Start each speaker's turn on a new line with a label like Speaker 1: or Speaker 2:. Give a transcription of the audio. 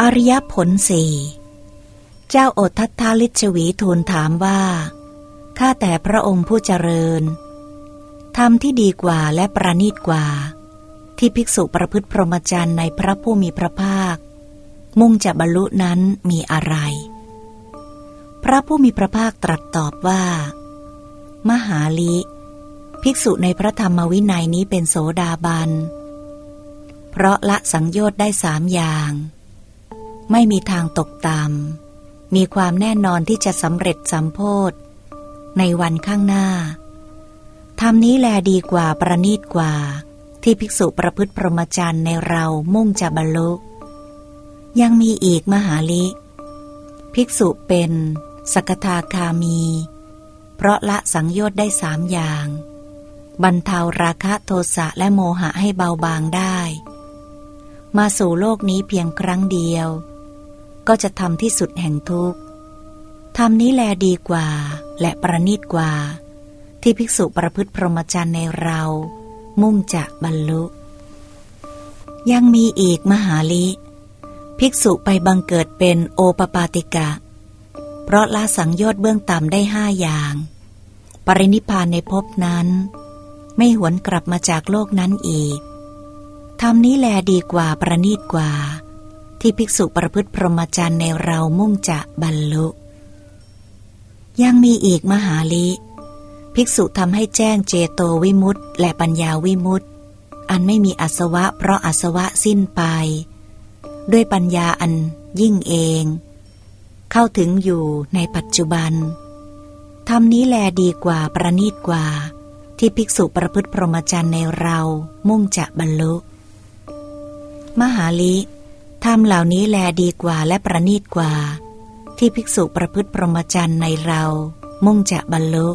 Speaker 1: อริยผลสี่เจ้าโอทัตทาลิชวีทูลถามว่า ข้าแต่พระองค์ผู้เจริญธรรมที่ดีกว่าและประณีตกว่า ที่ภิกษุประพฤติพรหมจรรย์ในพระผู้มีพระภาค มุ่งจะบรรลุนั้นมีอะไร พระผู้มีพระภาคตรัสตอบว่า มหาลิ ภิกษุในพระธรรมวินัยนี้เป็นโสดาบัน เพราะละสังโยชน์ได้สามอย่าง ไม่มีทางตกตามมีความแน่นอนที่จะสำเร็จสำโพธในวันข้างหน้าธรรมนี้แลดีกว่าประนีตกว่า ที่ภิกษุประพฤติพรหมจรรย์ในเรามุ่งจะบรรลุยังมีอีกมหาลิ ภิกษุเป็นสกทาคามี เพราะละสังโยชน์ได้สามอย่าง บรรเทาราคะโทสะและโมหะให้เบาบางได้ มาสู่โลกนี้เพียงครั้งเดียว ก็จะทำที่สุดแห่งทุกข์ทำนี้แลดีกว่า และประณีตกว่า ที่ภิกษุประพฤติพรหมจรรย์ในเรา มุ่งจะบรรลุ ยังมีอีกมหาลิ ภิกษุไปบังเกิดเป็นโอปปาติกะ เพราะละสังโยชน์เบื้องต่ำได้ห้าอย่าง ปรินิพานในภพนั้น ไม่หวนกลับมาจากโลกนั้นอีกทำนี้แลดีกว่าประณีตกว่า ที่ภิกษุประพฤติพรหมจรรย์ในเรามุ่งจะบรรลุ ยังมีอีกมหาลิ ภิกษุทำให้แจ้งเจโตวิมุตต์และปัญญาวิมุตต์อันไม่มีอสวะเพราะอสวะสิ้นไป ด้วยปัญญาอันยิ่งเอง เข้าถึงอยู่ในปัจจุบันทำนี้แลดีกว่าประณีตกว่า ที่ภิกษุประพฤติพรหมจรรย์ในเรามุ่งจะบรรลุ มหาลิ ธรรมเหล่านี้แลดีกว่าและประณีตกว่า ที่ภิกษุประพฤติพรหมจรรย์ในเรามุ่งจะบรรลุ